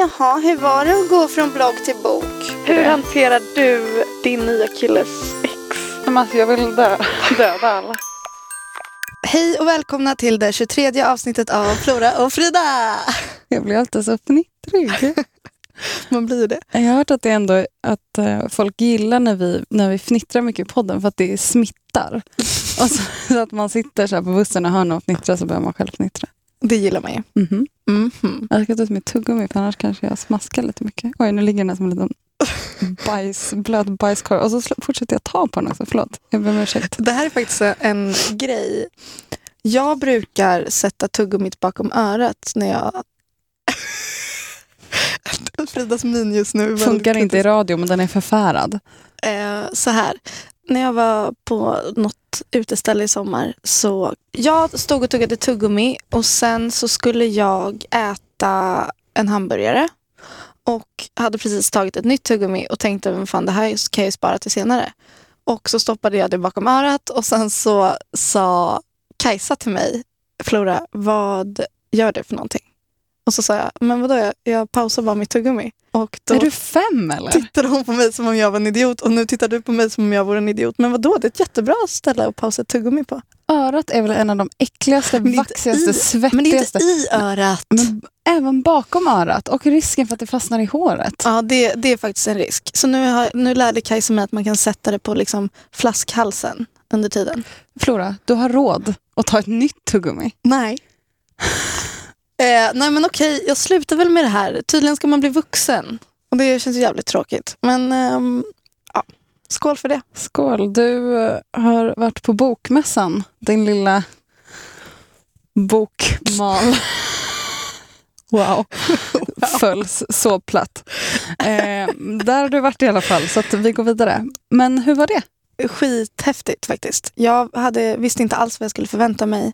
Jaha, hur var det att gå från blogg till bok? Hur hanterar du din nya killes ex? Men alltså jag vill dö, döda alla. Hej och välkomna till det 23 avsnittet av Flora och Frida. Jag blir alltid så fnittrig. Man blir det. Jag har hört att det ändå att uh, folk gillar när vi, när vi fnittrar mycket i podden för att det smittar. och så, så, att man sitter så på bussen och hör någon fnittra så börjar man själv fnittra. Det gillar man ju. Mm -hmm. Mm -hmm. Jag ska ta ut mitt tuggummi för annars kanske jag smaskar lite mycket. Oj, nu ligger den här som en liten bajs, blöt bajskorv. Och så fortsätter jag ta på den också. Förlåt, jag ber om ursäkt. Det här är faktiskt en grej. Jag brukar sätta tuggummit bakom örat när jag... Fridas min just nu Funkar inte i radio, men den är förfärad. Eh, så här, när jag var på något uteställe i sommar så jag stod och tuggade tuggummi och sen så skulle jag äta en hamburgare och hade precis tagit ett nytt tuggummi och tänkte men fan det här kan jag ju spara till senare. Och så stoppade jag det bakom örat och sen så sa Kajsa till mig, Flora, vad gör du för någonting? Och så sa jag, men vadå, jag, jag pausar bara mitt tuggummi. Och då är du fem eller? tittade hon på mig som om jag var en idiot och nu tittar du på mig som om jag vore en idiot. Men vadå, det är ett jättebra ställe att pausa ett tuggummi på. Örat är väl en av de äckligaste, vaxigaste, svettigaste. Men det är inte i örat. Men även bakom örat och risken för att det fastnar i håret. Ja, det, det är faktiskt en risk. Så nu, har, nu lärde Kajsa mig att man kan sätta det på liksom flaskhalsen under tiden. Flora, du har råd att ta ett nytt tuggummi. Nej. Eh, nej men okej, jag slutar väl med det här. Tydligen ska man bli vuxen. Och det känns jävligt tråkigt. Men ehm, ja, skål för det. Skål. Du eh, har varit på Bokmässan. Din lilla bokmal. Wow. Föll så platt. Eh, där har du varit i alla fall, så att vi går vidare. Men hur var det? Skithäftigt faktiskt. Jag hade, visste inte alls vad jag skulle förvänta mig.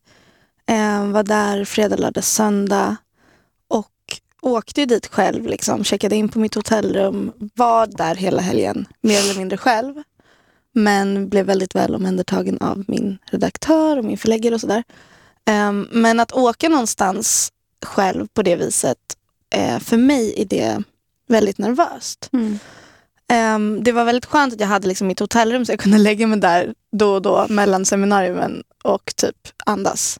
Eh, var där fredag, lördag, söndag. Och åkte ju dit själv, liksom, checkade in på mitt hotellrum. Var där hela helgen, mer eller mindre själv. Men blev väldigt väl omhändertagen av min redaktör och min förläggare och sådär. Eh, men att åka någonstans själv på det viset, eh, för mig är det väldigt nervöst. Mm. Um, det var väldigt skönt att jag hade liksom mitt hotellrum så jag kunde lägga mig där då och då mellan seminariumen och typ andas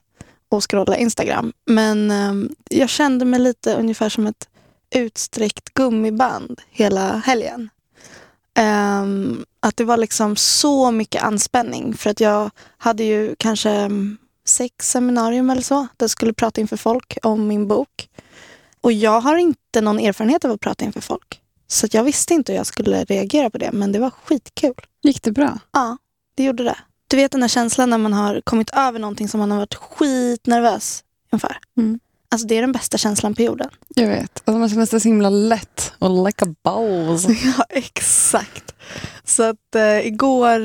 och scrolla Instagram. Men um, jag kände mig lite ungefär som ett utsträckt gummiband hela helgen. Um, att det var liksom så mycket anspänning för att jag hade ju kanske sex seminarium eller så där jag skulle prata inför folk om min bok. Och jag har inte någon erfarenhet av att prata inför folk. Så jag visste inte hur jag skulle reagera på det, men det var skitkul. Gick det bra? Ja, det gjorde det. Du vet den där känslan när man har kommit över någonting som man har varit skitnervös inför. Mm. Alltså det är den bästa känslan på jorden. Jag vet. Alltså man känner sig så himla lätt och like a balls. ja, exakt. Så att äh, igår,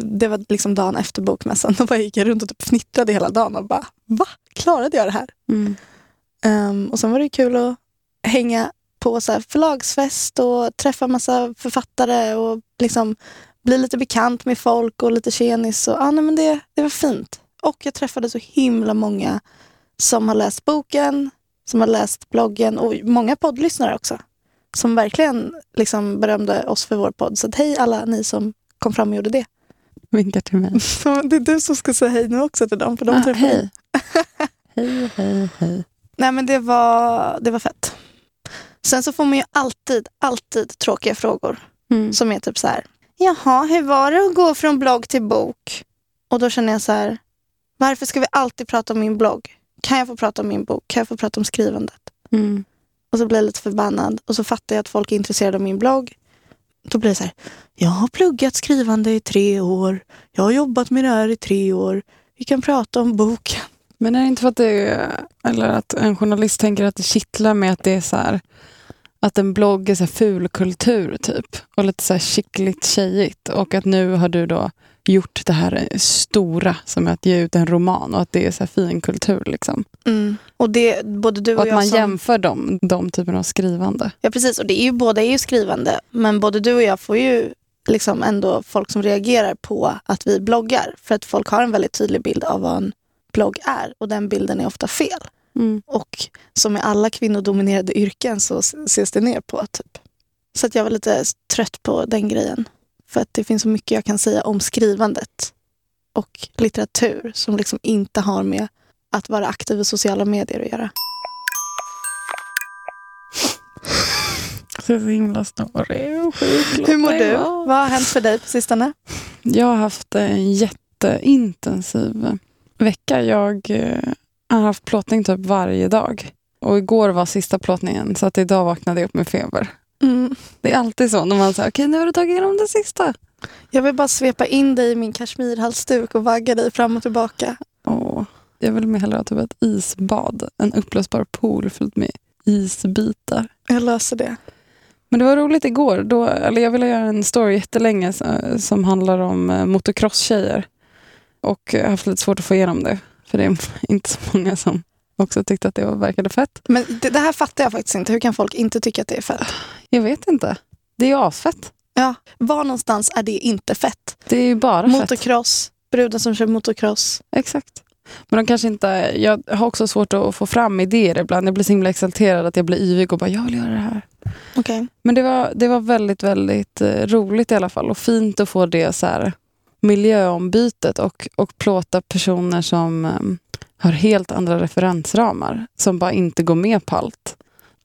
det var liksom dagen efter bokmässan, då bara gick jag runt och typ fnittrade hela dagen och bara, va? Klarade jag det här? Mm. Um, och sen var det kul att hänga på så förlagsfest och träffa massa författare och liksom bli lite bekant med folk och lite tjenis. Och, ah, nej, men det, det var fint. Och jag träffade så himla många som har läst boken, som har läst bloggen och många poddlyssnare också. Som verkligen liksom berömde oss för vår podd. Så hej alla ni som kom fram och gjorde det. Vinkar till mig. det är du som ska säga hej nu också till dem. För de ah, hej. hej, hej, hej. Nej men det var, det var fett. Sen så får man ju alltid, alltid tråkiga frågor. Mm. Som är typ så här. Jaha, hur var det att gå från blogg till bok? Och då känner jag så här. Varför ska vi alltid prata om min blogg? Kan jag få prata om min bok? Kan jag få prata om skrivandet? Mm. Och så blir jag lite förbannad. Och så fattar jag att folk är intresserade av min blogg. Då blir det så här. Jag har pluggat skrivande i tre år. Jag har jobbat med det här i tre år. Vi kan prata om boken. Men är det inte för att det eller att en journalist tänker att det kittlar med att det är så här, att en blogg är så fulkultur typ och lite så här skickligt tjejigt och att nu har du då gjort det här stora som är att ge ut en roman och att det är så här finkultur liksom. Mm. Och det, både du och, och att jag man som... jämför dem, de typen av skrivande. Ja precis och det är ju, båda är ju skrivande men både du och jag får ju liksom ändå folk som reagerar på att vi bloggar för att folk har en väldigt tydlig bild av vad en blogg är och den bilden är ofta fel. Mm. Och som i alla kvinnodominerade yrken så ses det ner på. Typ. Så att jag var lite trött på den grejen. För att det finns så mycket jag kan säga om skrivandet och litteratur som liksom inte har med att vara aktiv i sociala medier att göra. Så jag är så himla snorig och sjuk. Hur mår du? Vad har hänt för dig på sistone? Jag har haft en jätteintensiv vecka. Jag eh, har haft plåtning typ varje dag. Och igår var sista plåtningen så att idag vaknade jag upp med feber. Mm. Det är alltid så när man säger okej nu har du tagit igenom det sista. Jag vill bara svepa in dig i min kashmirhalsduk och vagga dig fram och tillbaka. Åh, jag vill mer hellre ha typ ett isbad. En upplösbar pool fylld med isbitar. Jag löser det. Men det var roligt igår. Då, eller jag ville göra en story jättelänge eh, som handlar om eh, motocross-tjejer. Och jag har haft lite svårt att få igenom det. För det är inte så många som också tyckte att det var- verkade fett. Men det, det här fattar jag faktiskt inte. Hur kan folk inte tycka att det är fett? Jag vet inte. Det är ju asfett. Ja, var någonstans är det inte fett? Det är ju bara fett. Motocross, brudar som kör motocross. Exakt. Men de kanske inte... Jag har också svårt att få fram idéer ibland. Jag blir så himla exalterad att jag blir yvig och bara jag vill göra det här. Okej. Men det var, det var väldigt, väldigt eh, roligt i alla fall och fint att få det så här miljöombytet och, och plåta personer som eh, har helt andra referensramar som bara inte går med på allt.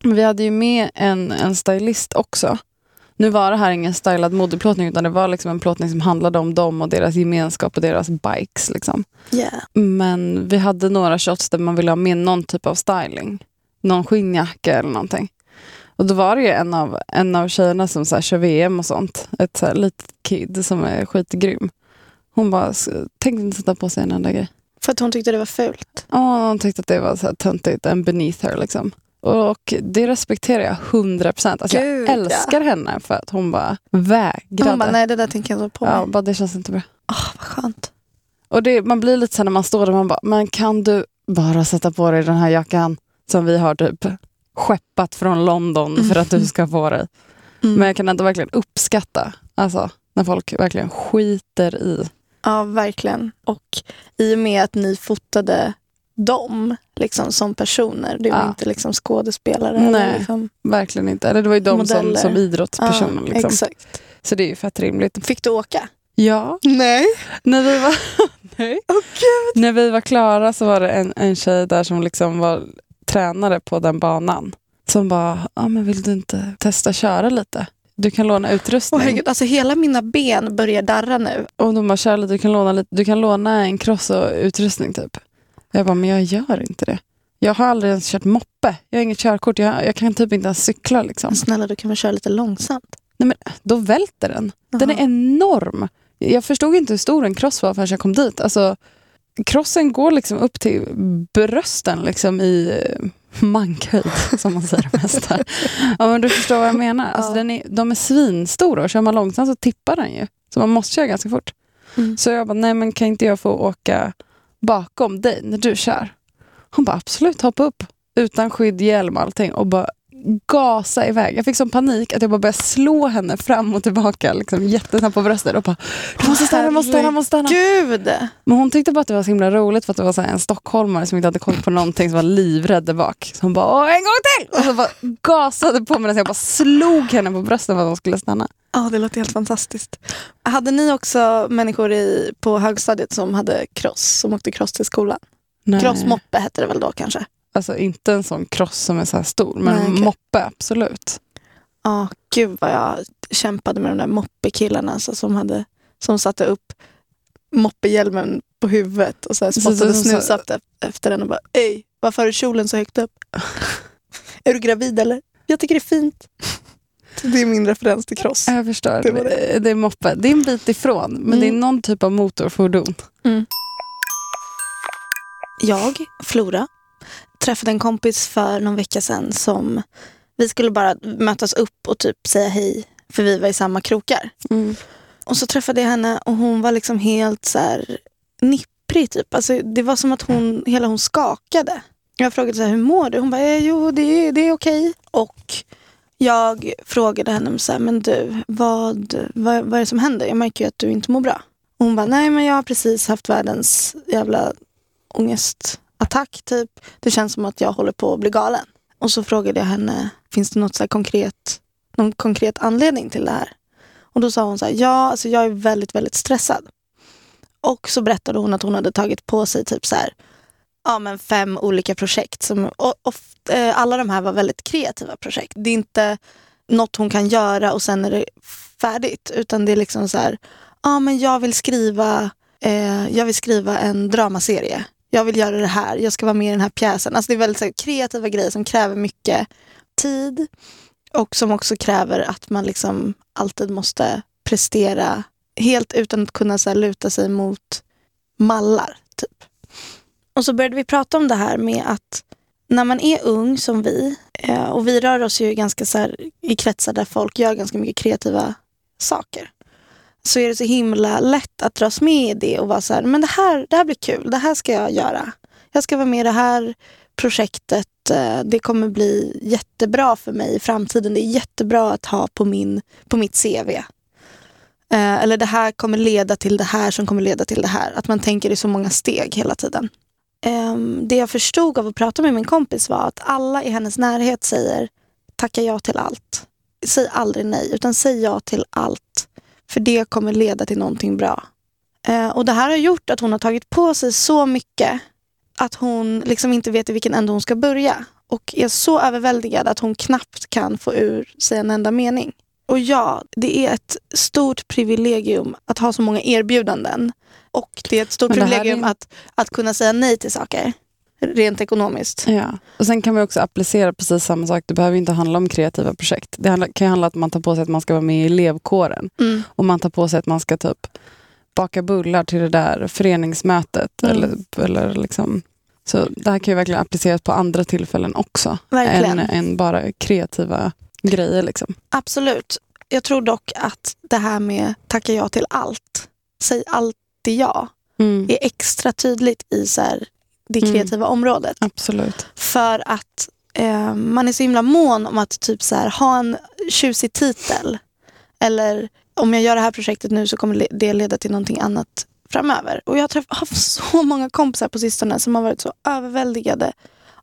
Vi hade ju med en, en stylist också. Nu var det här ingen stylad modeplåtning utan det var liksom en plåtning som handlade om dem och deras gemenskap och deras bikes. Liksom. Yeah. Men vi hade några shots där man ville ha med någon typ av styling. Någon skinnjacka eller någonting. Och då var det ju en av, en av tjejerna som så här kör VM och sånt. Ett så här litet kid som är skitgrym. Hon bara, "S- tänkte inte sätta på sig en enda grej. För att hon tyckte det var fult. Ja, hon tyckte att det var så här töntigt and beneath her liksom. Och det respekterar jag hundra procent. Alltså jag Gud, ja. älskar henne för att hon bara vägrade. Hon bara, nej det där tänker jag inte på ja, bara, det känns inte bra. Åh, vad skönt. Och det, man blir lite så när man står där, man bara, men kan du bara sätta på dig den här jackan som vi har typ skeppat från London för att du ska få dig. Mm. Men jag kan ändå verkligen uppskatta alltså, när folk verkligen skiter i. Ja, verkligen. Och i och med att ni fotade dem liksom, som personer. Det var Ja. inte liksom skådespelare. Nej. Eller liksom. Verkligen inte. Eller det var ju de som, Modeller. som idrottspersoner. Ja, liksom. Exakt. Så det är ju fett rimligt. Fick du åka? Ja, Nej. när vi var, nej. Åh gud. när vi var klara så var det en, en tjej där som liksom var tränare på den banan. Som bara, ah, men vill du inte testa köra lite? Du kan låna Åh utrustning. herregud, alltså hela mina ben börjar darra nu. Och de bara, lite, du kan låna, lite, du kan låna en cross och utrustning typ. Jag bara, men jag gör inte det. Jag har aldrig ens kört moppe. Jag har inget körkort. Jag, jag kan typ inte ens cykla. Liksom. Men snälla, du kan väl köra lite långsamt? Då välter den. Den är enorm. Jag förstod inte hur stor en cross var förrän jag kom dit. Alltså, crossen går liksom upp till brösten liksom i mankhöjd, som man säger mest här. Ja, men du förstår vad jag menar. Alltså, Ja. den är, de är svinstora och kör man långsamt så tippar den ju. Så man måste köra ganska fort. Mm. Så jag bara, nej men kan inte jag få åka bakom dig när du kör? Hon bara, absolut, hoppa upp. Utan skydd, hjälm och allting. Och bara gasa iväg. Jag fick sån panik att jag bara började slå henne fram och tillbaka. Liksom, jättesnabbt på bröstet. Och bara, du måste stanna, du måste stanna, måste stanna. Gud! Men hon tyckte bara att det var så himla roligt för att det var en stockholmare som inte hade koll på någonting som var livrädd där bak. Så hon bara, Åh, en gång till! Och så bara gasade på medan jag bara slog henne på bröstet för att hon skulle stanna. Ja, det låter helt fantastiskt. Hade ni också människor i, på högstadiet som hade cross, som åkte cross till skolan? Nej. Crossmoppe hette det väl då kanske? Alltså inte en sån cross som är så här stor, men Nej, okej. moppe absolut. Ja, gud vad jag kämpade med de där moppekillarna alltså, som, hade, som satte upp moppehjälmen på huvudet och så här spottade ef- efter den och bara Ej, varför är kjolen så högt upp? är du gravid eller? Jag tycker det är fint. Det är min referens till cross. Jag förstår. Det det. Det är moppe. Det är en bit ifrån, men Mm. det är någon typ av motorfordon. Jag, Flora, träffade en kompis för någon vecka sedan som vi skulle bara mötas upp och typ säga hej för vi var i samma krokar. Och så träffade jag henne och hon var liksom helt så här nipprig. Typ. Alltså, det var som att hon, hela hon skakade. Jag frågade så här, hur mår du? Hon bara, eh, jo det är, det är okej. Och jag frågade henne, så här, men du, vad, vad, vad är det som händer? Jag märker ju att du inte mår bra. Och hon bara, nej men jag har precis haft världens jävla ångestattack attack typ. Det känns som att jag håller på att bli galen. Och så frågade jag henne, finns det något så konkret, någon konkret anledning till det här? Och då sa hon så här, ja, alltså jag är väldigt, väldigt stressad. Och så berättade hon att hon hade tagit på sig typ så här, ja, men fem olika projekt. Som, och, och, eh, alla de här var väldigt kreativa projekt. Det är inte något hon kan göra och sen är det färdigt. Utan det är liksom så här, ja men jag vill skriva, eh, jag vill skriva en dramaserie. Jag vill göra det här, jag ska vara med i den här pjäsen. Alltså det är väldigt så här, kreativa grejer som kräver mycket tid. Och som också kräver att man liksom alltid måste prestera helt utan att kunna så här, luta sig mot mallar. Typ. Och så började vi prata om det här med att när man är ung som vi, eh, och vi rör oss ju ganska så här, i kretsar där folk gör ganska mycket kreativa saker. Så är det så himla lätt att dras med i det och vara så här, men det här, det här blir kul, det här ska jag göra. Jag ska vara med i det här projektet, eh, det kommer bli jättebra för mig i framtiden. Det är jättebra att ha på, min, på mitt CV. Eh, eller det här kommer leda till det här som kommer leda till det här. Att man tänker i så många steg hela tiden. Ehm, det jag förstod av att prata med min kompis var att alla i hennes närhet säger tacka ja till allt. Säg aldrig nej, utan säg ja till allt. För det kommer leda till någonting bra. Uh, och Det här har gjort att hon har tagit på sig så mycket att hon liksom inte vet i vilken ände hon ska börja. Och är så överväldigad att hon knappt kan få ur sig en enda mening. Och ja, det är ett stort privilegium att ha så många erbjudanden. Och det är ett stort privilegium är... att, att kunna säga nej till saker. Rent ekonomiskt. Ja. Och Sen kan man också applicera precis samma sak. Det behöver inte handla om kreativa projekt. Det kan handla om att man tar på sig att man ska vara med i elevkåren. Mm. Och man tar på sig att man ska typ baka bullar till det där föreningsmötet. Mm. Eller, eller liksom. Så det här kan ju verkligen appliceras på andra tillfällen också. Än, än bara kreativa grejer. Liksom. Absolut. Jag tror dock att det här med tacka ja till allt. Säg allt alltid jag mm. är extra tydligt i så här, det mm. kreativa mm. området. Absolut. För att eh, man är så himla mån om att typ så här, ha en tjusig titel. Eller om jag gör det här projektet nu så kommer det leda till någonting annat framöver. Och jag har haft så många kompisar på sistone som har varit så överväldigade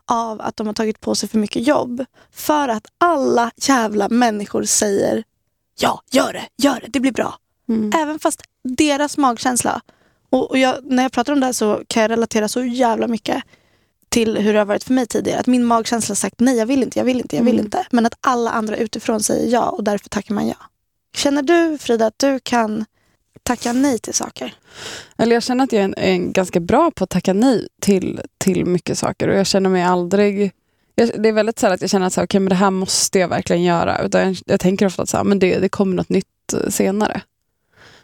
av att de har tagit på sig för mycket jobb. För att alla jävla människor säger ja, gör det, gör det, det blir bra. Mm. Även fast deras magkänsla, och, och jag, när jag pratar om det här så kan jag relatera så jävla mycket till hur det har varit för mig tidigare. Att min magkänsla har sagt nej, jag vill inte, jag vill inte, jag vill mm. inte. Men att alla andra utifrån säger ja och därför tackar man ja. Känner du Frida att du kan tacka nej till saker? Eller jag känner att jag är, en, är en ganska bra på att tacka nej till, till mycket saker och jag känner mig aldrig jag, det är väldigt sällan att jag känner att så, okay, men det här måste jag verkligen göra. Utan jag, jag tänker ofta att så, men det, det kommer något nytt eh, senare.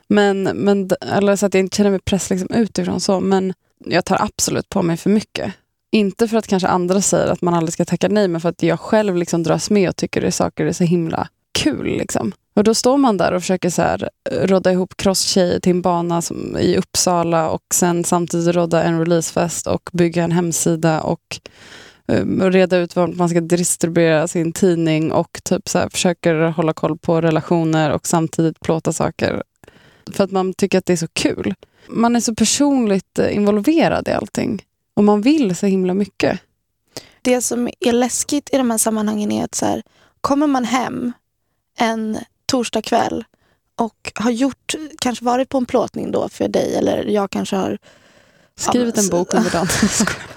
Men, men, eller så att jag inte känner mig press liksom utifrån så, men jag tar absolut på mig för mycket. Inte för att kanske andra säger att man aldrig ska tacka nej, men för att jag själv liksom dras med och tycker att saker är så himla kul. Liksom. Och då står man där och försöker så här, eh, rodda ihop crosstjejer till en bana som, i Uppsala och sen samtidigt rodda en releasefest och bygga en hemsida och ehm, och reda ut var man ska distribuera sin tidning och typ så här, försöker hålla koll på relationer och samtidigt plåta saker för att man tycker att det är så kul. Man är så personligt eh, involverad i allting. Och man vill så himla mycket. Det som är läskigt i de här sammanhangen är att så här, kommer man hem en torsdag kväll och har gjort, kanske varit på en plåtning då för dig eller jag kanske har Skrivit en bok under dagen.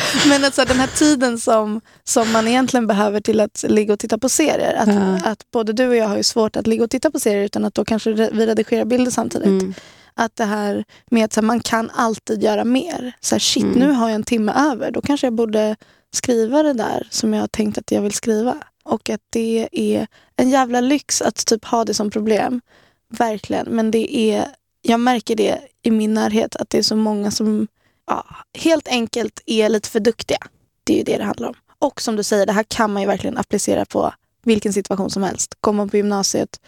Men alltså, den här tiden som, som man egentligen behöver till att ligga och titta på serier. Att, ja. att både du och jag har ju svårt att ligga och titta på serier utan att då kanske vi redigerar bilder samtidigt. Mm. Att det här med att så här, man kan alltid göra mer. Så här, shit, mm. nu har jag en timme över. Då kanske jag borde skriva det där som jag har tänkt att jag vill skriva. Och att det är en jävla lyx att typ ha det som problem. Verkligen. Men det är, jag märker det i min närhet att det är så många som ja, helt enkelt är lite för duktiga. Det är ju det det handlar om. Och som du säger, det här kan man ju verkligen applicera på vilken situation som helst. Kommer man på gymnasiet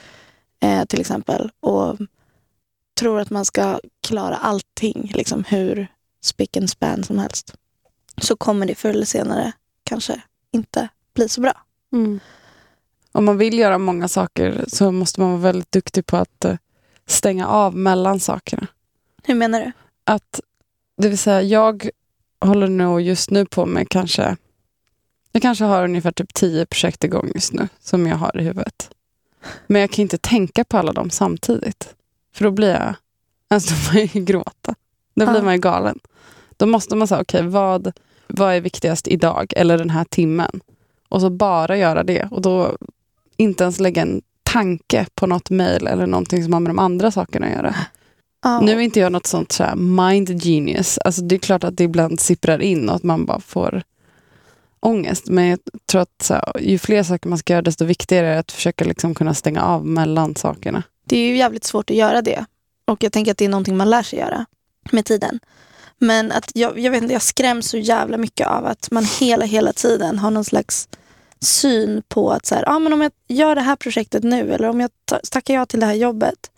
eh, till exempel och tror att man ska klara allting, liksom hur spick and span som helst. Så kommer det förr eller senare kanske inte bli så bra. Mm. Om man vill göra många saker så måste man vara väldigt duktig på att eh, stänga av mellan sakerna. Hur menar du? Att det vill säga, jag håller nog just nu på med kanske, jag kanske har ungefär typ tio projekt igång just nu som jag har i huvudet. Men jag kan inte tänka på alla dem samtidigt. För då blir jag, alltså då får jag ju gråta. Då blir man ju galen. Då måste man säga, okej vad, vad är viktigast idag eller den här timmen? Och så bara göra det. Och då inte ens lägga en tanke på något mejl eller någonting som har med de andra sakerna att göra. Ja. Nu är inte jag något sånt så här mind genius. Alltså det är klart att det ibland sipprar in och att man bara får ångest. Men jag tror att så här, ju fler saker man ska göra desto viktigare är det att försöka liksom kunna stänga av mellan sakerna. Det är ju jävligt svårt att göra det. Och jag tänker att det är någonting man lär sig göra med tiden. Men att jag, jag vet inte, jag skräms så jävla mycket av att man hela, hela tiden har någon slags syn på att så här, ah, men om jag gör det här projektet nu eller om jag ta- tackar ja till det här jobbet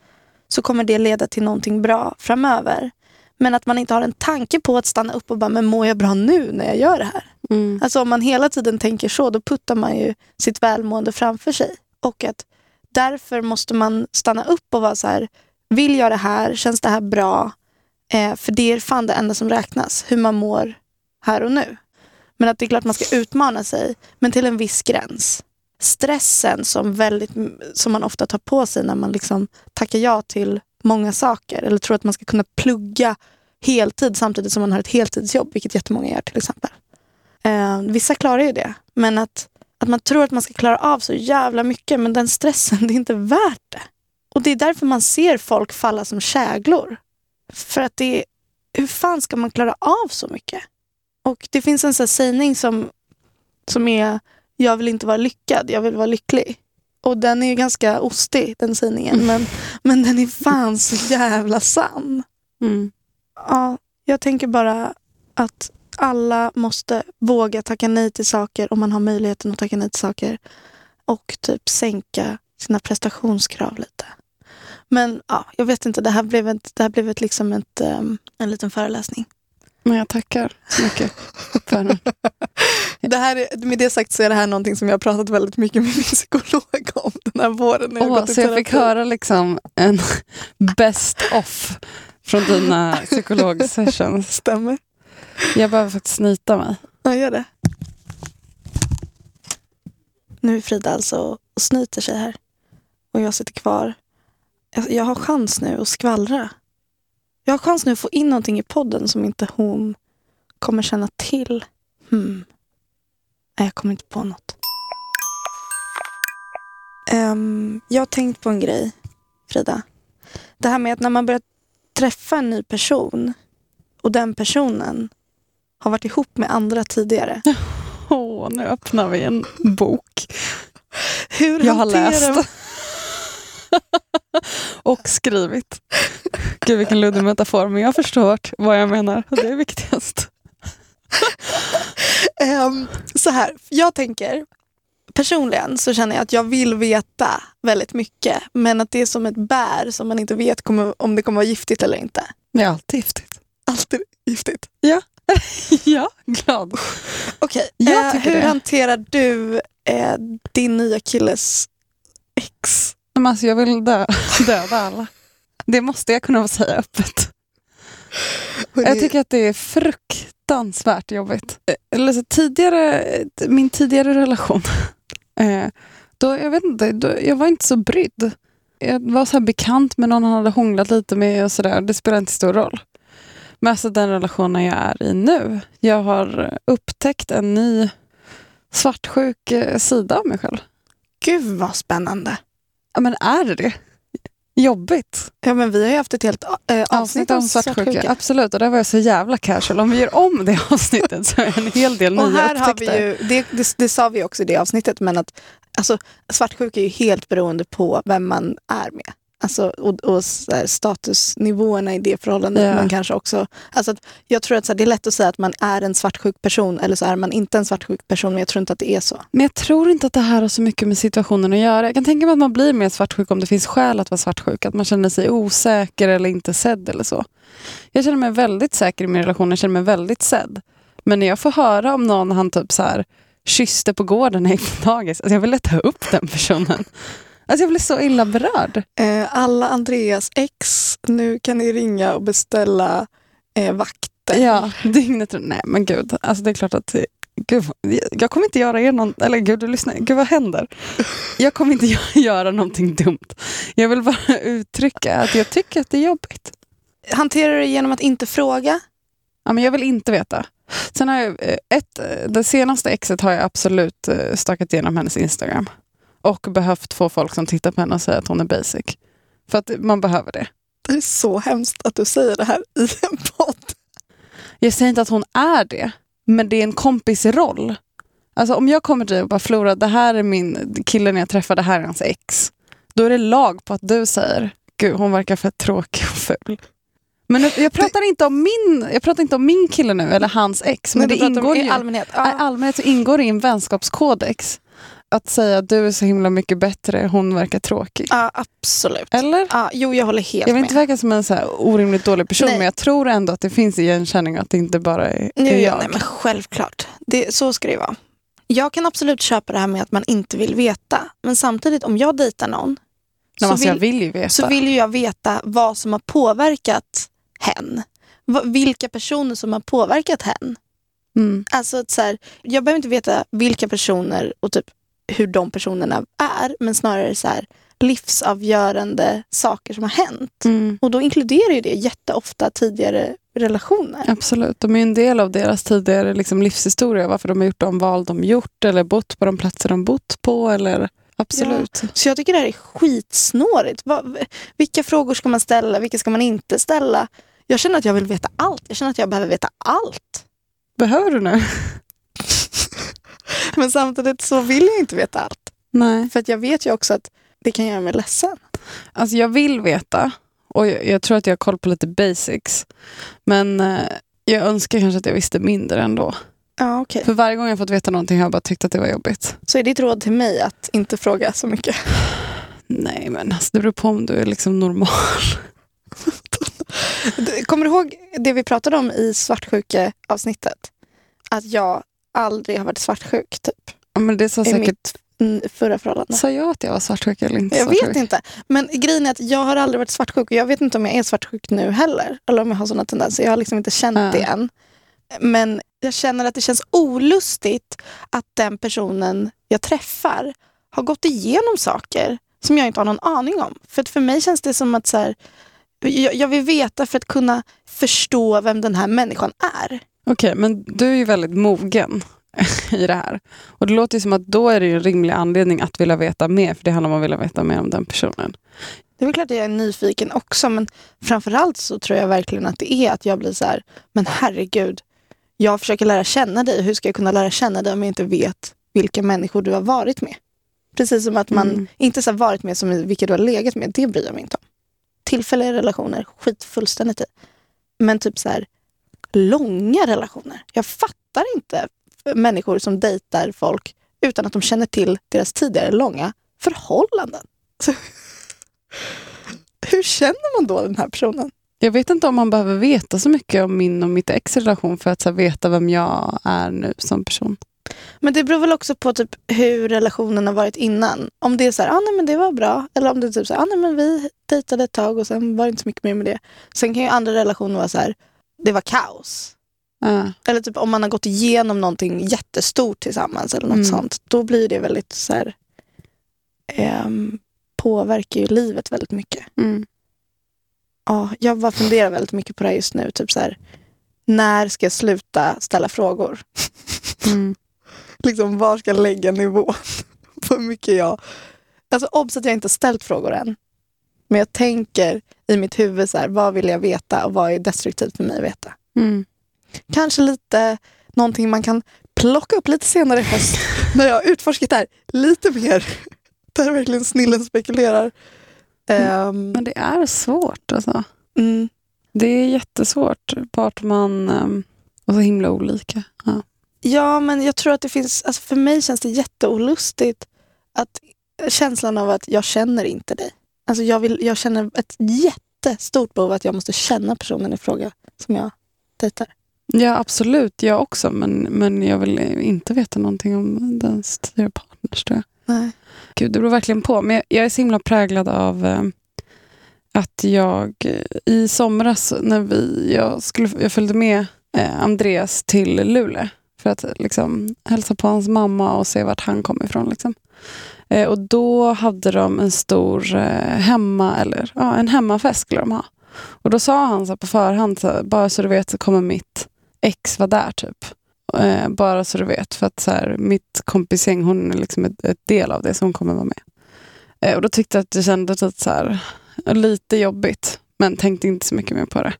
så kommer det leda till någonting bra framöver. Men att man inte har en tanke på att stanna upp och bara, men mår jag bra nu när jag gör det här? Alltså om man hela tiden tänker så, då puttar man ju sitt välmående framför sig. Och att därför måste man stanna upp och vara så här, vill jag det här? Känns det här bra? Eh, för det är fan det enda som räknas, hur man mår här och nu. Men att det är klart man ska utmana sig, men till en viss gräns. Stressen som, väldigt, som man ofta tar på sig när man liksom tackar ja till många saker eller tror att man ska kunna plugga heltid samtidigt som man har ett heltidsjobb, vilket jättemånga gör till exempel. Eh, vissa klarar ju det, men att, att man tror att man ska klara av så jävla mycket, men den stressen, det är inte värt det. Och det är därför man ser folk falla som käglor. För att det är, hur fan ska man klara av så mycket? Och det finns en sån här sägning som, som är, jag vill inte vara lyckad, jag vill vara lycklig. Och den är ju ganska ostig, den sägningen, men, men den är fan så jävla sann. Mm. Ja, jag tänker bara att alla måste våga tacka nej till saker om man har möjligheten att tacka nej till saker. Och typ sänka sina prestationskrav lite. Men ja, jag vet inte, det här blev, ett, det här blev ett, liksom ett, ehm, en liten föreläsning. Men jag tackar så mycket för den. Det här är, med det sagt så är det här någonting som jag har pratat väldigt mycket med min psykolog om den här våren. När jag Åh, så jag fick höra liksom en best off från dina psykologsessions. Stämmer. Jag behöver faktiskt snyta mig. Ja, gör det. Nu är Frida alltså och snyter sig här. Och jag sitter kvar. Jag har chans nu att skvallra. Jag har chans nu att få in någonting i podden som inte hon kommer känna till. Hmm. Nej, jag kommer inte på något. Ehm, jag har tänkt på en grej, Frida. Det här med att när man börjar träffa en ny person och den personen har varit ihop med andra tidigare. Åh, nu öppnar vi en bok. Hur Jag har läst. och skrivit. Gud vilken luddig metafor, men jag har förstått vad jag menar. Det är viktigast. Ehm, så här, jag tänker personligen så känner jag att jag vill veta väldigt mycket men att det är som ett bär som man inte vet kommer, om det kommer vara giftigt eller inte. Det är alltid giftigt. Alltid giftigt. ja, glad. Okej, Jag eh, hur det. hanterar du eh, din nya killes ex? Men alltså, jag vill dö, döda alla. Det måste jag kunna få säga öppet. Jag tycker att det är fruktansvärt jobbigt. Eller så tidigare, min tidigare relation, eh, då, jag vet inte, då, jag var inte så brydd. Jag var så bekant med någon han hade hånglat lite med och sådär. Det spelar inte stor roll. Men alltså den relationen jag är i nu, jag har upptäckt en ny svartsjuk eh, sida av mig själv. Gud vad spännande. Ja, men är det det? Jobbigt. Ja, men vi har ju haft ett helt eh, avsnitt om svartsjuka. Absolut, och där var jag så jävla casual. Om vi gör om det avsnittet så är det en hel del Och nya här har vi upptäckter. ju, det, det, det sa vi också i det avsnittet, men att alltså, svartsjuka är ju helt beroende på vem man är med. Alltså, och och här, statusnivåerna i det förhållandet. Ja. Men kanske också, alltså att, jag tror att så här, det är lätt att säga att man är en svartsjuk person eller så är man inte en svartsjuk person, men jag tror inte att det är så. Men jag tror inte att det här har så mycket med situationen att göra. Jag kan tänka mig att man blir mer svartsjuk om det finns skäl att vara svartsjuk. Att man känner sig osäker eller inte sedd eller så. Jag känner mig väldigt säker i min relation. Jag känner mig väldigt sedd. Men när jag får höra om någon han typ så här kysste på gården när jag gick på dagis. Alltså jag ville ta upp den personen. Alltså jag blir så illa berörd. Eh, alla Andreas ex, nu kan ni ringa och beställa eh, vakt Ja, dygnet runt. Nej men gud, alltså det är klart att Gud, jag kommer inte göra er någon, eller gud, du lyssnar, gud vad händer? Jag kommer inte göra någonting dumt. Jag vill bara uttrycka att jag tycker att det är jobbigt. Hanterar du det genom att inte fråga? Ja, men jag vill inte veta. Sen har jag, eh, ett, det senaste exet har jag absolut eh, stakat igenom hennes Instagram. Och behövt få folk som tittar på henne och säga att hon är basic. För att man behöver det. Det är så hemskt att du säger det här i en podd. Jag säger inte att hon är det, men det är en kompisroll. Alltså om jag kommer till dig och bara Flora, det här är min killen jag träffade, det här är hans ex. Då är det lag på att du säger, gud hon verkar för tråkig och ful. Men jag pratar, det... inte om min, jag pratar inte om min kille nu, eller hans ex. Men, men det ingår i allmänhet? Ja. I allmänhet så ingår det i en vänskapskodex att säga att du är så himla mycket bättre, hon verkar tråkig. Ja, absolut. Eller? Ja, jo, jag håller helt med. Jag vill inte verka som en så här orimligt dålig person, nej. men jag tror ändå att det finns igenkänning att det inte bara är, nu, är jag. Nej, men självklart. Det, så ska det vara. Jag kan absolut köpa det här med att man inte vill veta. Men samtidigt, om jag dejtar någon nej, så, alltså, vill, jag vill så vill jag veta vad som har påverkat hen. Vilka personer som har påverkat hen. Mm. Alltså, så här, jag behöver inte veta vilka personer och typ hur de personerna är, men snarare så här, livsavgörande saker som har hänt. Mm. Och då inkluderar ju det jätteofta tidigare relationer. Absolut, de är en del av deras tidigare liksom, livshistoria, varför de har gjort de val de gjort eller bott på de platser de bott på. Eller, absolut. Ja. Så jag tycker det här är skitsnårigt. Vilka frågor ska man ställa, vilka ska man inte ställa? Jag känner att jag vill veta allt. Jag känner att jag behöver veta allt. Behöver du nu? Men samtidigt så vill jag inte veta allt. Nej. För att jag vet ju också att det kan göra mig ledsen. Alltså jag vill veta och jag, jag tror att jag har koll på lite basics. Men eh, jag önskar kanske att jag visste mindre ändå. Ja, okay. För varje gång jag fått veta någonting har jag bara tyckt att det var jobbigt. Så är ditt råd till mig att inte fråga så mycket? Nej, men alltså, det beror på om du är liksom normal. Kommer du ihåg det vi pratade om i svartsjuke-avsnittet? Att jag aldrig har varit svartsjuk, typ. Ja, men det sa säkert... mitt förra förhållande. Sa jag att jag var svartsjuk eller inte? Jag vet inte. Men grejen är att jag har aldrig varit svartsjuk och jag vet inte om jag är svartsjuk nu heller. Eller om jag har sådana tendenser. Jag har liksom inte känt ja. det än. Men jag känner att det känns olustigt att den personen jag träffar har gått igenom saker som jag inte har någon aning om. För för mig känns det som att så här, jag, jag vill veta för att kunna förstå vem den här människan är. Okej, okay, men du är ju väldigt mogen i det här. Och det låter som att då är det en rimlig anledning att vilja veta mer, för det handlar om att vilja veta mer om den personen. Det är väl klart att jag är nyfiken också, men framförallt så tror jag verkligen att det är att jag blir så här, men herregud, jag försöker lära känna dig. Hur ska jag kunna lära känna dig om jag inte vet vilka människor du har varit med? Precis som att man mm. inte så varit med som vilka du har legat med, det bryr jag mig inte om. Tillfälliga relationer, skit fullständigt i. Men typ så här, långa relationer. Jag fattar inte människor som dejtar folk utan att de känner till deras tidigare långa förhållanden. Så, hur känner man då den här personen? Jag vet inte om man behöver veta så mycket om min och mitt ex relation för att här, veta vem jag är nu som person. Men det beror väl också på typ hur relationen har varit innan. Om det är så här, ah, nej, men det var bra. Eller om det är typ så här, ah, nej, men vi dejtade ett tag och sen var det inte så mycket mer med det. Sen kan ju andra relationer vara så här, det var kaos. Uh. Eller typ om man har gått igenom någonting jättestort tillsammans eller något mm. sånt. Då blir det väldigt så här, um, påverkar ju livet väldigt mycket. Mm. Ja, jag bara funderar väldigt mycket på det just nu. Typ så här, när ska jag sluta ställa frågor? Mm. liksom, var ska jag lägga nivån på hur mycket jag... Alltså obs att jag inte har ställt frågor än. Men jag tänker i mitt huvud, så här, vad vill jag veta och vad är destruktivt för mig att veta? Mm. Kanske lite någonting man kan plocka upp lite senare i höst när jag har utforskat det här lite mer. Där verkligen snillen spekulerar. Um, Men det är svårt alltså. Mm. Det är jättesvårt vart man... Um, och så himla olika. Ja. ja, men jag tror att det finns... Alltså för mig känns det jätteolustigt att känslan av att jag känner inte dig. Alltså jag, vill, jag känner ett jättestort behov att jag måste känna personen i fråga som jag dejtar. Ja, absolut. Jag också. Men, men jag vill inte veta någonting om dens tidigare partners. Tror jag. Nej. Gud, det beror verkligen på. Men jag, jag är så himla präglad av eh, att jag eh, i somras när vi, jag, skulle, jag följde med eh, Andreas till Luleå för att liksom, hälsa på hans mamma och se vart han kom ifrån. Liksom. Eh, och då hade de en stor eh, hemma, eller ja, en hemmafest skulle de ha. Och då sa han så här på förhand, så här, bara så du vet så kommer mitt ex vara där typ. Eh, bara så du vet, för att så här, mitt kompisgäng, hon är liksom ett, ett del av det, så hon kommer vara med. Eh, och då tyckte jag att det kändes lite, så här, lite jobbigt, men tänkte inte så mycket mer på det.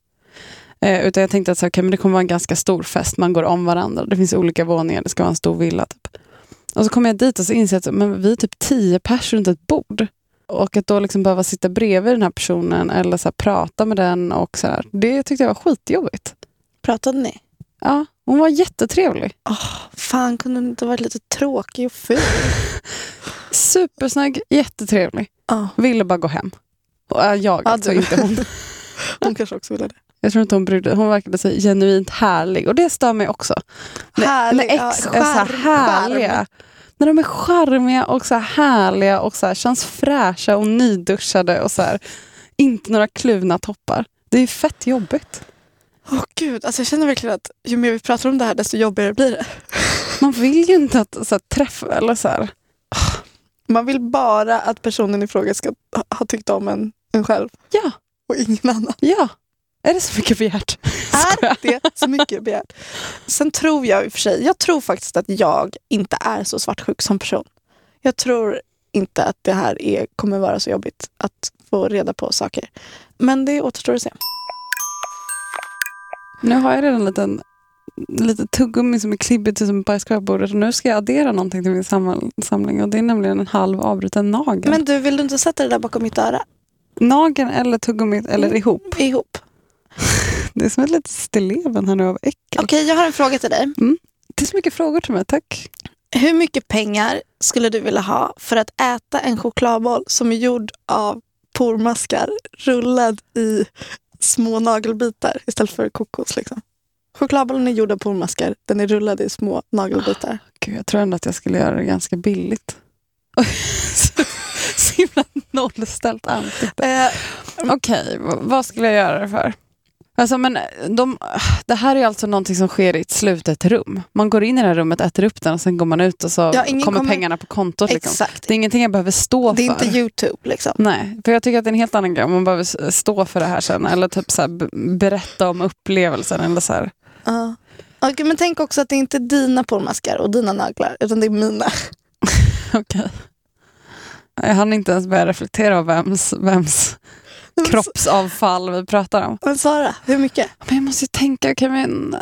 Eh, utan jag tänkte att så här, okay, men det kommer vara en ganska stor fest, man går om varandra, det finns olika våningar, det ska vara en stor villa. Typ. Och så kom jag dit och så insåg jag att men vi är typ tio personer runt ett bord. Och att då liksom behöva sitta bredvid den här personen eller så här, prata med den, och så här, det tyckte jag var skitjobbigt. Pratade ni? Ja, hon var jättetrevlig. Oh, fan, kunde hon inte varit lite tråkig och ful? Supersnygg, jättetrevlig. Oh. Ville bara gå hem. Och, äh, jag, Ja, alltså du. inte hon. Hon kanske också ville det. Jag tror inte hon brydde Hon verkade så genuint härlig. Och det stör mig också. När- Härlig, när ja, ex är så härliga. charm. När de är charmiga och så här härliga och så här, känns fräscha och nyduschade och så här, inte några kluvna toppar. Det är fett jobbigt. Åh gud, alltså jag känner verkligen att ju mer vi pratar om det här desto jobbigare blir det. Man vill ju inte att så här, träffa eller så här. Man vill bara att personen i fråga ska ha- ha tyckt om en, en själv Ja, och ingen annan. ja. Är det så mycket begärt? Är det så mycket begärt? Sen tror jag i och för sig, jag tror faktiskt att jag inte är så svartsjuk som person. Jag tror inte att det här är, kommer vara så jobbigt att få reda på saker. Men det återstår att se. Nu har jag redan en liten lite tuggummi som är klibbigt som bajskorv på bordet och nu ska jag addera någonting till min sam- samling och det är nämligen en halv avbruten nagel. Men du, vill du inte sätta det där bakom mitt öra? Nageln eller tuggummit eller Mm. ihop. Ihop. Det är som ett litet stilleven här nu av äckel. Okej, jag har en fråga till dig. Det är så mycket frågor till mig, tack. Hur mycket pengar skulle du vilja ha för att äta en chokladboll som är gjord av pormaskar rullad i små nagelbitar istället för kokos? Liksom. Chokladbollen är gjord av pormaskar, den är rullad i små nagelbitar. Gud, jag tror ändå att jag skulle göra det ganska billigt. så, himla nollställt ansikte. Eh, Okej, v- vad skulle jag göra det för? Alltså, men de, det här är alltså någonting som sker i ett slutet rum. Man går in i det här rummet, äter upp den och sen går man ut och så Ja, kommer kommer- pengarna på kontot. Liksom. exakt. Det är ingenting jag behöver stå Det är för. inte YouTube liksom. Nej, för jag tycker att det är en helt annan grej om man behöver stå för det här sen. Eller typ så här, berätta om upplevelsen. Eller så här. Ja. Okej, men tänk också att det inte är dina pormaskar och dina naglar, utan det är mina. Okej. Jag hann inte ens börja reflektera över vems, vems kroppsavfall vi pratar om. Men Sara, hur mycket? Men jag måste ju tänka, okej men...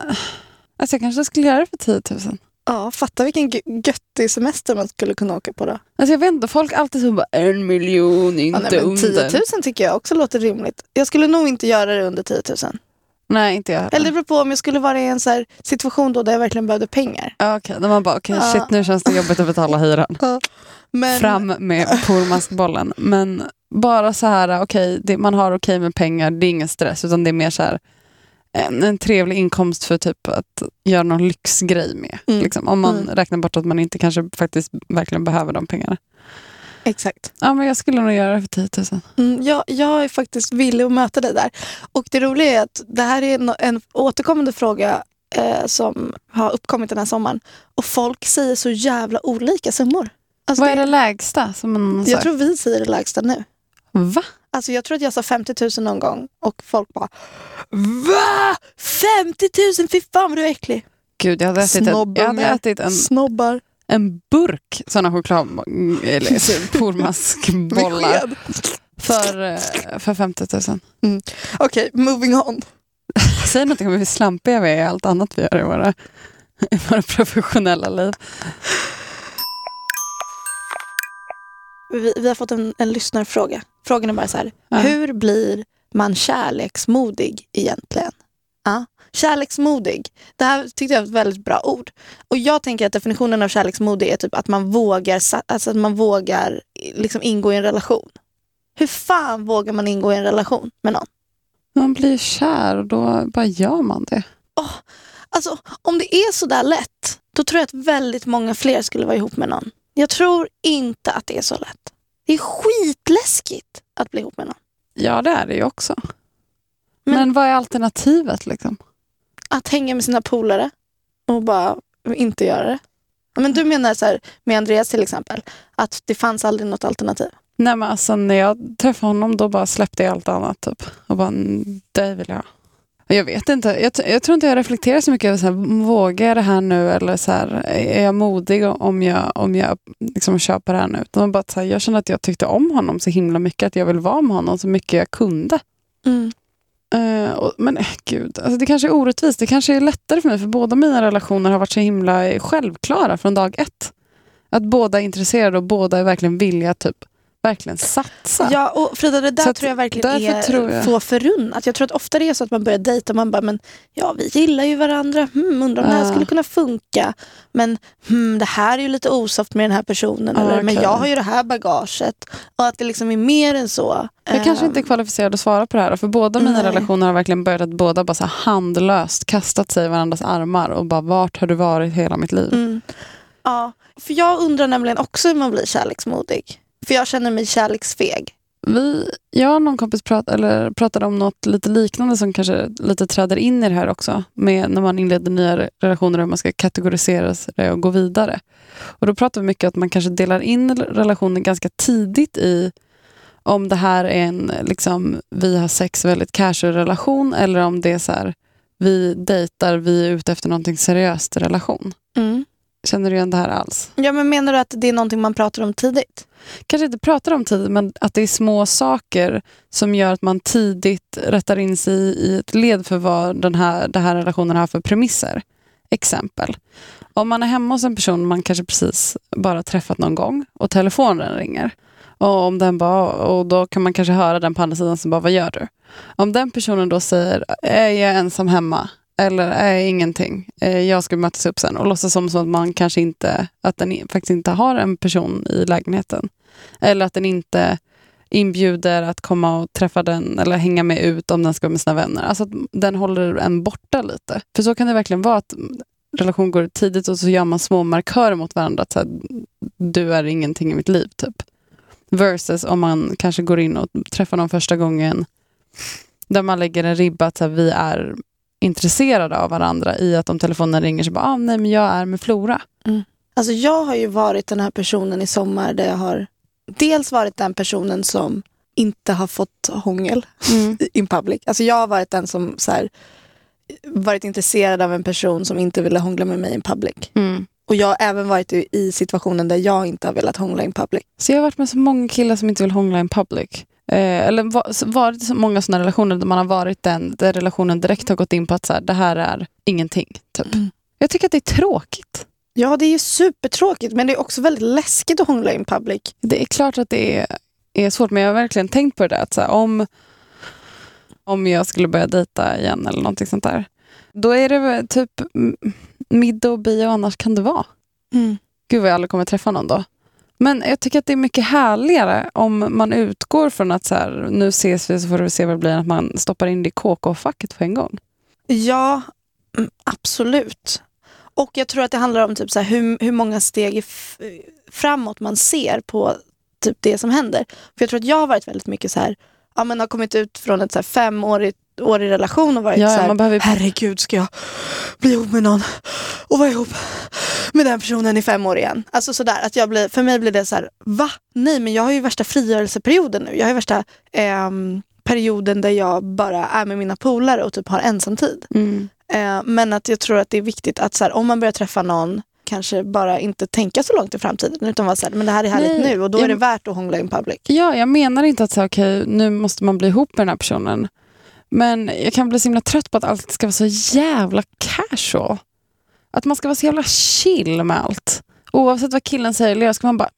Alltså jag kanske skulle göra det för 10 000. Ja, fatta vilken gö- göttig semester man skulle kunna åka på då. Alltså jag vet inte, folk alltid så bara en miljon, Ja, inte nej, men 10 under. 000 tycker jag också låter rimligt. Jag skulle nog inte göra det under 10 000. Nej, inte jag heller. Eller det beror på om jag skulle vara i en så situation då där jag verkligen behövde pengar. Ja, Okej, när man bara, okej Ja. shit nu känns det jobbigt att betala hyran. Men, Fram med pormaskbollen. Men bara så här, okej, det- man har okej med pengar, det är ingen stress, utan det är mer så här en, en trevlig inkomst för typ att göra någon lyxgrej med. Mm. Liksom, om man Mm. räknar bort att man inte kanske faktiskt verkligen behöver de pengarna. Exakt. Ja, men jag skulle nog göra det för 10 000. Mm, jag, jag är faktiskt villig att möta dig där. Och det roliga är att det här är en, en återkommande fråga eh, som har uppkommit den här sommaren. Och folk säger så jävla olika summor. Alltså Vad är det lägsta som man har Jag tror vi säger det lägsta nu. Va? Alltså jag tror att jag sa 50 000 någon gång och folk bara VA? 50 000? Fy fan vad du är äcklig. Gud, jag hade ätit, en, jag hade ätit en, Snobbar. en burk sådana choklad eller pormaskbollar Besked. för, eh, för 50 000. Okej, moving on. Säg någonting om hur slampiga vi är i allt annat vi gör i våra, i våra professionella liv. Vi, vi har fått en, en lyssnarfråga. Frågan är bara så här. Ja. Hur blir man kärleksmodig egentligen? Ja. Kärleksmodig. Det här tyckte jag var ett väldigt bra ord. Och jag tänker att definitionen av kärleksmodig är typ att man vågar, alltså att man vågar liksom ingå i en relation. Hur fan vågar man ingå i en relation med någon? Man blir kär och då bara gör man det. Alltså, om det är så där lätt, då tror jag att väldigt många fler skulle vara ihop med någon. Jag tror inte att det är så lätt. Det är skitläskigt att bli ihop med någon. Ja, det är det ju också. Men- Men, vad är alternativet liksom? att hänga med sina polare och bara inte göra det. Men du menar så här, med Andreas till exempel, att det fanns aldrig något alternativ? Nej men alltså när jag träffade honom då bara släppte jag allt annat typ. Och bara, "Mm, det vill jag. Jag vet inte, jag, jag tror inte jag reflekterar så mycket över så här, vågar jag det här nu eller så här, är jag modig om jag, om jag liksom köper det här nu? Utan bara, så här, jag kände att jag tyckte om honom så himla mycket, att jag vill vara med honom så mycket jag kunde. Eh, och, men eh, gud, alltså det kanske är orättvist. Det kanske är lättare för mig för båda mina relationer har varit så himla självklara från dag ett. Att båda är intresserade och båda är verkligen villiga typ, verkligen satsa. Ja, och Frida, det där att tror jag verkligen är tror jag- få förunnat. Jag tror att ofta det är så att man börjar dejta och man bara, men ja, vi gillar ju varandra. Hmm, undrar om det här Ja. skulle kunna funka. Men hmm, det här är ju lite osoft med den här personen. Ja, eller, men jag har ju det här bagaget. Och att det liksom är mer än så. Jag kanske inte är Ehm, kvalificerad att svara på det här. För båda mina Nej. relationer har verkligen börjat att båda bara så handlöst kastat sig i varandras armar och bara vart har du varit hela mitt liv? Mm. Ja, för jag undrar nämligen också hur man blir kärleksmodig. För jag känner mig kärleksfeg. Vi, jag och någon kompis prat, eller pratade om något lite liknande som kanske lite träder in i det här också. Med när man inleder nya re- relationer och man ska kategorisera det och gå vidare. Och då pratar vi mycket om att man kanske delar in relationen ganska tidigt i om det här är en liksom, vi har sex väldigt casual relation eller om det är så här vi dejtar, vi är ute efter någonting seriöst relation. Mm. Känner du igen det här alls? Ja, men menar du att det är någonting man pratar om tidigt? kanske inte pratar om tid, men att det är små saker som gör att man tidigt rättar in sig i, i ett led för vad den här, den här relationen har för premisser. Exempel. Om man är hemma hos en person man kanske precis bara träffat någon gång och telefonen ringer. Och, om den bara, och då kan man kanske höra den på andra sidan som bara, vad gör du? Om den personen då säger, är jag ensam hemma? Eller är ingenting? Eh, jag ska mötas upp sen. Och låtsas som att man kanske inte, att den faktiskt inte har en person i lägenheten. Eller att den inte inbjuder att komma och träffa den eller hänga med ut om den ska vara med sina vänner. Alltså att den håller en borta lite. För så kan det verkligen vara att relation går tidigt och så gör man små markörer mot varandra. Att så här, du är ingenting i mitt liv typ. Versus om man kanske går in och träffar någon första gången där man lägger en ribba att så här, vi är intresserade av varandra i att om telefonen ringer så bara, ah, nej men jag är med Flora. Alltså jag har ju varit den här personen i sommar där jag har dels varit den personen som inte har fått hångel i- in public. Alltså jag har varit den som så här, varit intresserad av en person som inte ville hångla med mig in public. Mm. Och jag har även varit i, i situationen där jag inte har velat hångla in public. Så jag har varit med så många killar som inte vill hångla in public. Eh, eller varit i så många sådana relationer där man har varit den där relationen direkt har gått in på att så här, det här är ingenting. Typ. Mm. Jag tycker att det är tråkigt. Ja, det är supertråkigt men det är också väldigt läskigt att hångla in public. Det är klart att det är, är svårt men jag har verkligen tänkt på det där. Att så här, om, om jag skulle börja dejta igen eller någonting sånt där. Då är det typ mm, middag och bio annars kan det vara. Gud vad jag aldrig kommer träffa någon då. Men jag tycker att det är mycket härligare om man utgår från att så här, nu ses vi så får vi se vad det blir, att man stoppar in det i KK-facket på en gång. Ja, mm, absolut. Och jag tror att det handlar om typ så här, hur, hur många steg eh, framåt man ser på typ det som händer. För jag tror att jag har varit väldigt mycket så här, ja men har kommit ut från ett så här femårig årig relation och varit Ja, så här, man behöver- herregud ska jag bli ihop med någon och vara ihop med den personen i fem år igen. Alltså sådär, att jag blir, för mig blir det så här, va? Nej men jag har ju värsta frigörelseperioden nu. Jag har ju värsta ehm, perioden där jag bara är med mina polare och typ har ensamtid. Eh, men att jag tror att det är viktigt att så här, om man börjar träffa någon kanske bara inte tänka så långt i framtiden utan vara så här, men det här är härligt Nej, nu och då jag- är det värt att hångla in public. Ja, jag menar inte att så, här, okej, nu måste man bli ihop med den här personen. Men jag kan bli så himla trött på att allt ska vara så jävla casual. Att man ska vara så jävla chill med allt. Oavsett vad killen säger eller gör ska man bara,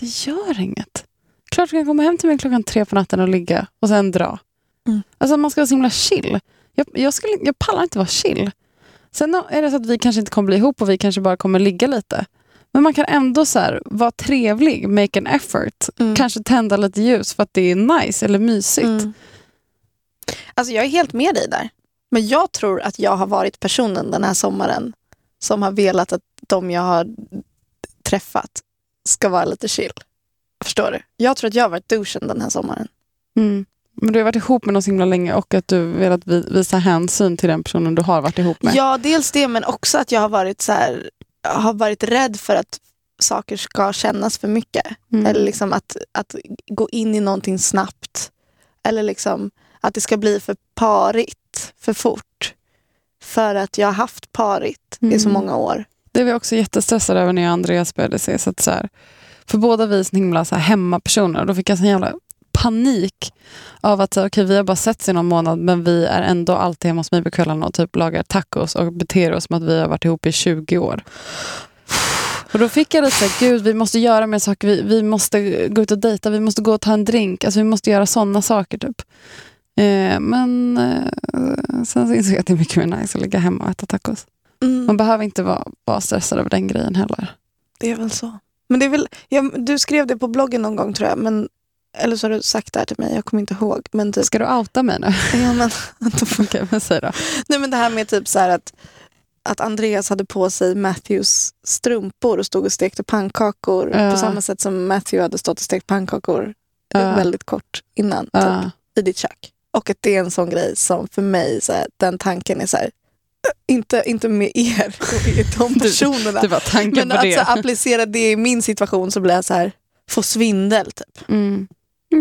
det gör inget. Klart du kan komma hem till mig klockan tre på natten och ligga och sen dra. Mm. Alltså man ska vara så himla chill. Jag, jag, skulle, jag pallar inte vara chill. Sen är det så att vi kanske inte kommer bli ihop och vi kanske bara kommer ligga lite. Men man kan ändå så här, vara trevlig, make an effort. Mm. Kanske tända lite ljus för att det är nice eller mysigt. Mm. Alltså jag är helt med dig där. Men jag tror att jag har varit personen den här sommaren som har velat att de jag har träffat ska vara lite chill. Förstår du? Jag tror att jag har varit douchen den här sommaren. Mm. Men du har varit ihop med någon så himla länge och att du velat vi- visa hänsyn till den personen du har varit ihop med. Ja, dels det men också att jag har varit så här, har varit rädd för att saker ska kännas för mycket. Mm. Eller liksom att, att gå in i någonting snabbt. Eller liksom att det ska bli för parigt för fort. För att jag har haft parigt i så Mm. många år. Det var jag också jättestressad över när jag och Andreas började ses. Att så här, för båda vi är så himla så här hemmapersoner och då fick jag sån jävla panik av att så okej, vi har bara setts i någon månad men vi är ändå alltid hemma hos mig på kvällarna och typ lagar tacos och beter oss som att vi har varit ihop i 20 år. Och då fick jag det så här, gud vi måste göra mer saker, vi, vi måste gå ut och dejta, vi måste gå och ta en drink, alltså vi måste göra sådana saker typ. Eh, men eh, sen så insåg jag att det är mycket mer nice att ligga hemma och äta tacos. Mm. Man behöver inte vara, vara stressad över den grejen heller. Det är väl så. Men det är väl, ja, du skrev det på bloggen någon gång tror jag. Men, eller så har du sagt det här till mig, jag kommer inte ihåg. Men typ, Ska du outa mig nu? ja, men, Okej, men säg då. Nej men det här med typ så att, att Andreas hade på sig Matthews strumpor och stod och stekte pannkakor Ja. på samma sätt som Matthew hade stått och stekt pannkakor Ja. väldigt kort innan typ, Ja. i ditt kök. Och att det är en sån grej som för mig, så här, den tanken är så här, äh, inte, inte med er och de personerna. Det var tanken men på att det. applicera det i min situation så blir jag så här, få svindel typ. Mm.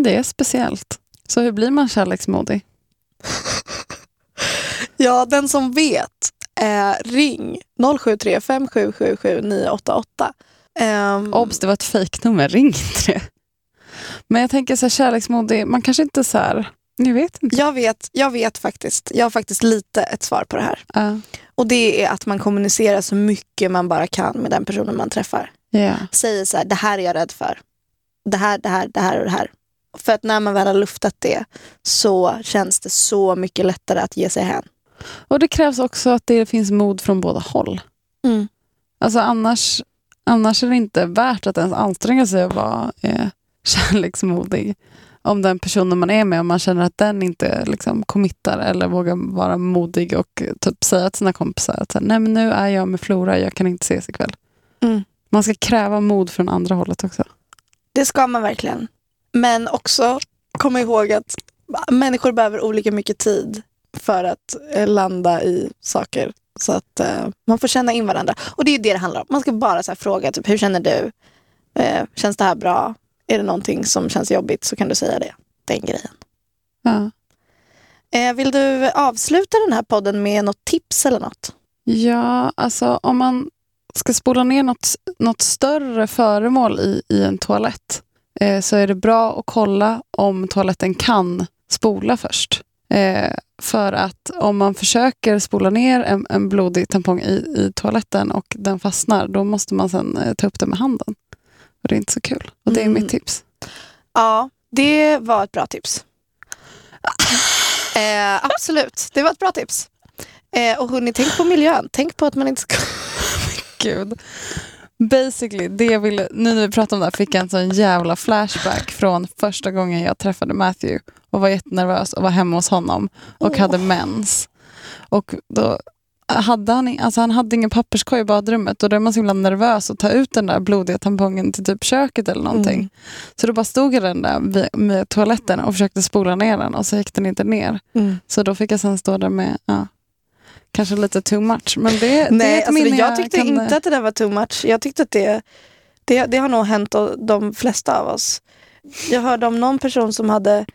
Det är speciellt. Så hur blir man kärleksmodig? Ja, den som vet, eh, ring 073 5777 988. Um, Obs, det var ett fejknummer. Ring inte det. Men jag tänker så här, kärleksmodig, man kanske inte så här... Jag vet inte. Jag vet, jag vet faktiskt. Jag har faktiskt lite ett svar på det här. Ja. Och det är att man kommunicerar så mycket man bara kan med den personen man träffar. Ja. Säger så här, det här är jag rädd för. Det här, det här, det här och det här. För att när man väl har luftat det så känns det så mycket lättare att ge sig hän. Och det krävs också att det finns mod från båda håll. Mm. Alltså annars, annars är det inte värt att ens anstränga sig att vara eh, kärleksmodig. Om den personen man är med, om man känner att den inte liksom committar eller vågar vara modig och eh, typ säga till sina kompisar att nej men nu är jag med Flora, jag kan inte ses ikväll. Mm. Man ska kräva mod från andra hållet också. Det ska man verkligen. Men också komma ihåg att människor behöver olika mycket tid för att eh, landa i saker. Så att eh, man får känna in varandra. Och det är ju det det handlar om. Man ska bara så här fråga, typ, hur känner du? Eh, känns det här bra? Är det någonting som känns jobbigt så kan du säga det. Den grejen. Ja. Eh, vill du avsluta den här podden med något tips eller något? Ja, alltså om man ska spola ner något, något större föremål i, i en toalett eh, så är det bra att kolla om toaletten kan spola först. Eh, för att om man försöker spola ner en, en blodig tampong i, i toaletten och den fastnar, då måste man sen eh, ta upp den med handen. Och det är inte så kul. Och det är Mm. mitt tips. Ja, det var ett bra tips. Eh, absolut, det var ett bra tips. Eh, och hörni, tänk på miljön. Tänk på att man inte ska... Gud. Basically, det jag ville, nu när vi pratar om det här fick jag en sån jävla flashback från första gången jag träffade Matthew och var jättenervös och var hemma hos honom och Åh. hade mens. Och då hade han, alltså han hade ingen papperskorg i badrummet och då är man så himla nervös att ta ut den där blodiga tampongen till typ köket eller någonting. Mm. Så då bara stod jag den där med toaletten och försökte spola ner den och så gick den inte ner. Mm. Så då fick jag sen stå där med, ja, kanske lite too much. Men det, det är Nej, ett alltså, minne jag tyckte kan- inte att det där var too much. Jag tyckte att det, det, det har nog hänt de flesta av oss. Jag hörde om någon person som hade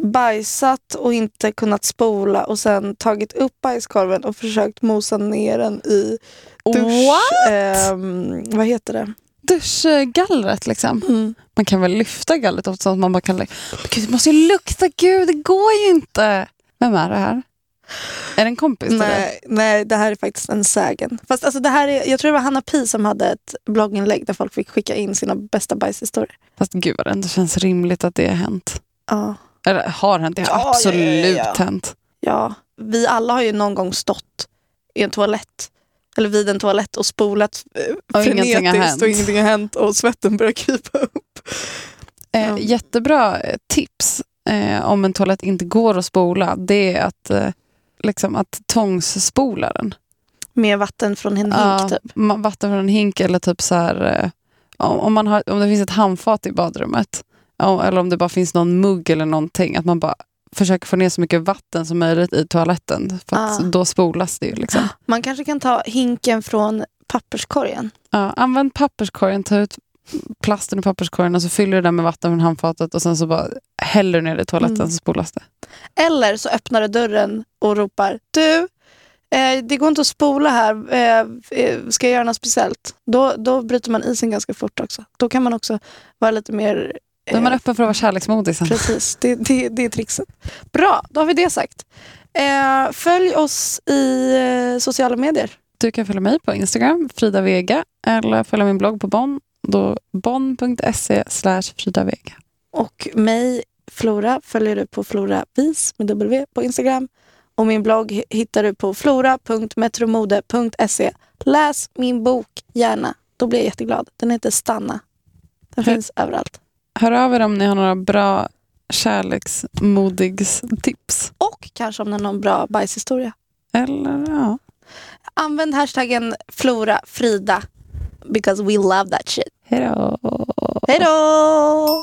bajsat och inte kunnat spola och sen tagit upp bajskorven och försökt mosa ner den i dusch... Ehm, vad heter det? duschgallret liksom. Mm. Man kan väl lyfta gallret också så att man bara kan... Men Gud, det måste ju lukta, gud, det går ju inte. Vem är det här? Är det en kompis till? Nej, nej, det här är faktiskt en sägen. Fast alltså, det här är, jag tror det var Hanna Pi som hade ett blogginlägg där folk fick skicka in sina bästa bajshistorier. Fast gud vad det ändå känns rimligt att det har hänt. Ja. Eller har hänt, det har Ja, ja, ja, absolut ja. hänt. Ja, vi alla har ju någon gång stått i en toalett eller vid en toalett och spolat eh, Och ingenting har frenetiskt hänt. och ingenting har hänt och svetten börjar krypa upp. Eh. Jättebra eh, tips eh, om en toalett inte går att spola. Det är att, eh, liksom att tvångsspola den. Med vatten från en hink typ. Vatten från en hink eller typ så här, eh, om, man har, om det finns ett handfat i badrummet eller om det bara finns någon mugg eller någonting, att man bara försöker få ner så mycket vatten som möjligt i toaletten. För Ah. då spolas det ju. Liksom. Man kanske kan ta hinken från papperskorgen. Ja, använd papperskorgen, ta ut plasten ur papperskorgen och så fyller du den med vatten från handfatet och sen så bara häller du ner det i toaletten Mm. så spolas det. Eller så öppnar du dörren och ropar Du, eh, det går inte att spola här. Eh, eh, ska jag göra något speciellt? Då, då bryter man isen ganska fort också. Då kan man också vara lite mer... Då är man eh, öppen för att vara kärleksmodig sen. Precis, det, det, det är trixet. Bra, då har vi det sagt. Eh, följ oss i eh, sociala medier. Du kan följa mig på Instagram, Frida Vega, eller följa min blogg på Bonn, då bonn.se Frida Vega. Och mig, Flora, följer du på Flora Vis med W på Instagram. Och min blogg hi- hittar du på flora.metromode.se. Läs min bok gärna. Då blir jag jätteglad. Den heter Stanna. Den finns överallt. Hör av er om ni har några bra kärleksmodigstips. Och kanske om det är någon bra bajshistoria. Eller ja. Använd hashtaggen Flora Frida. Because we love that shit. Hejdå! Hej då!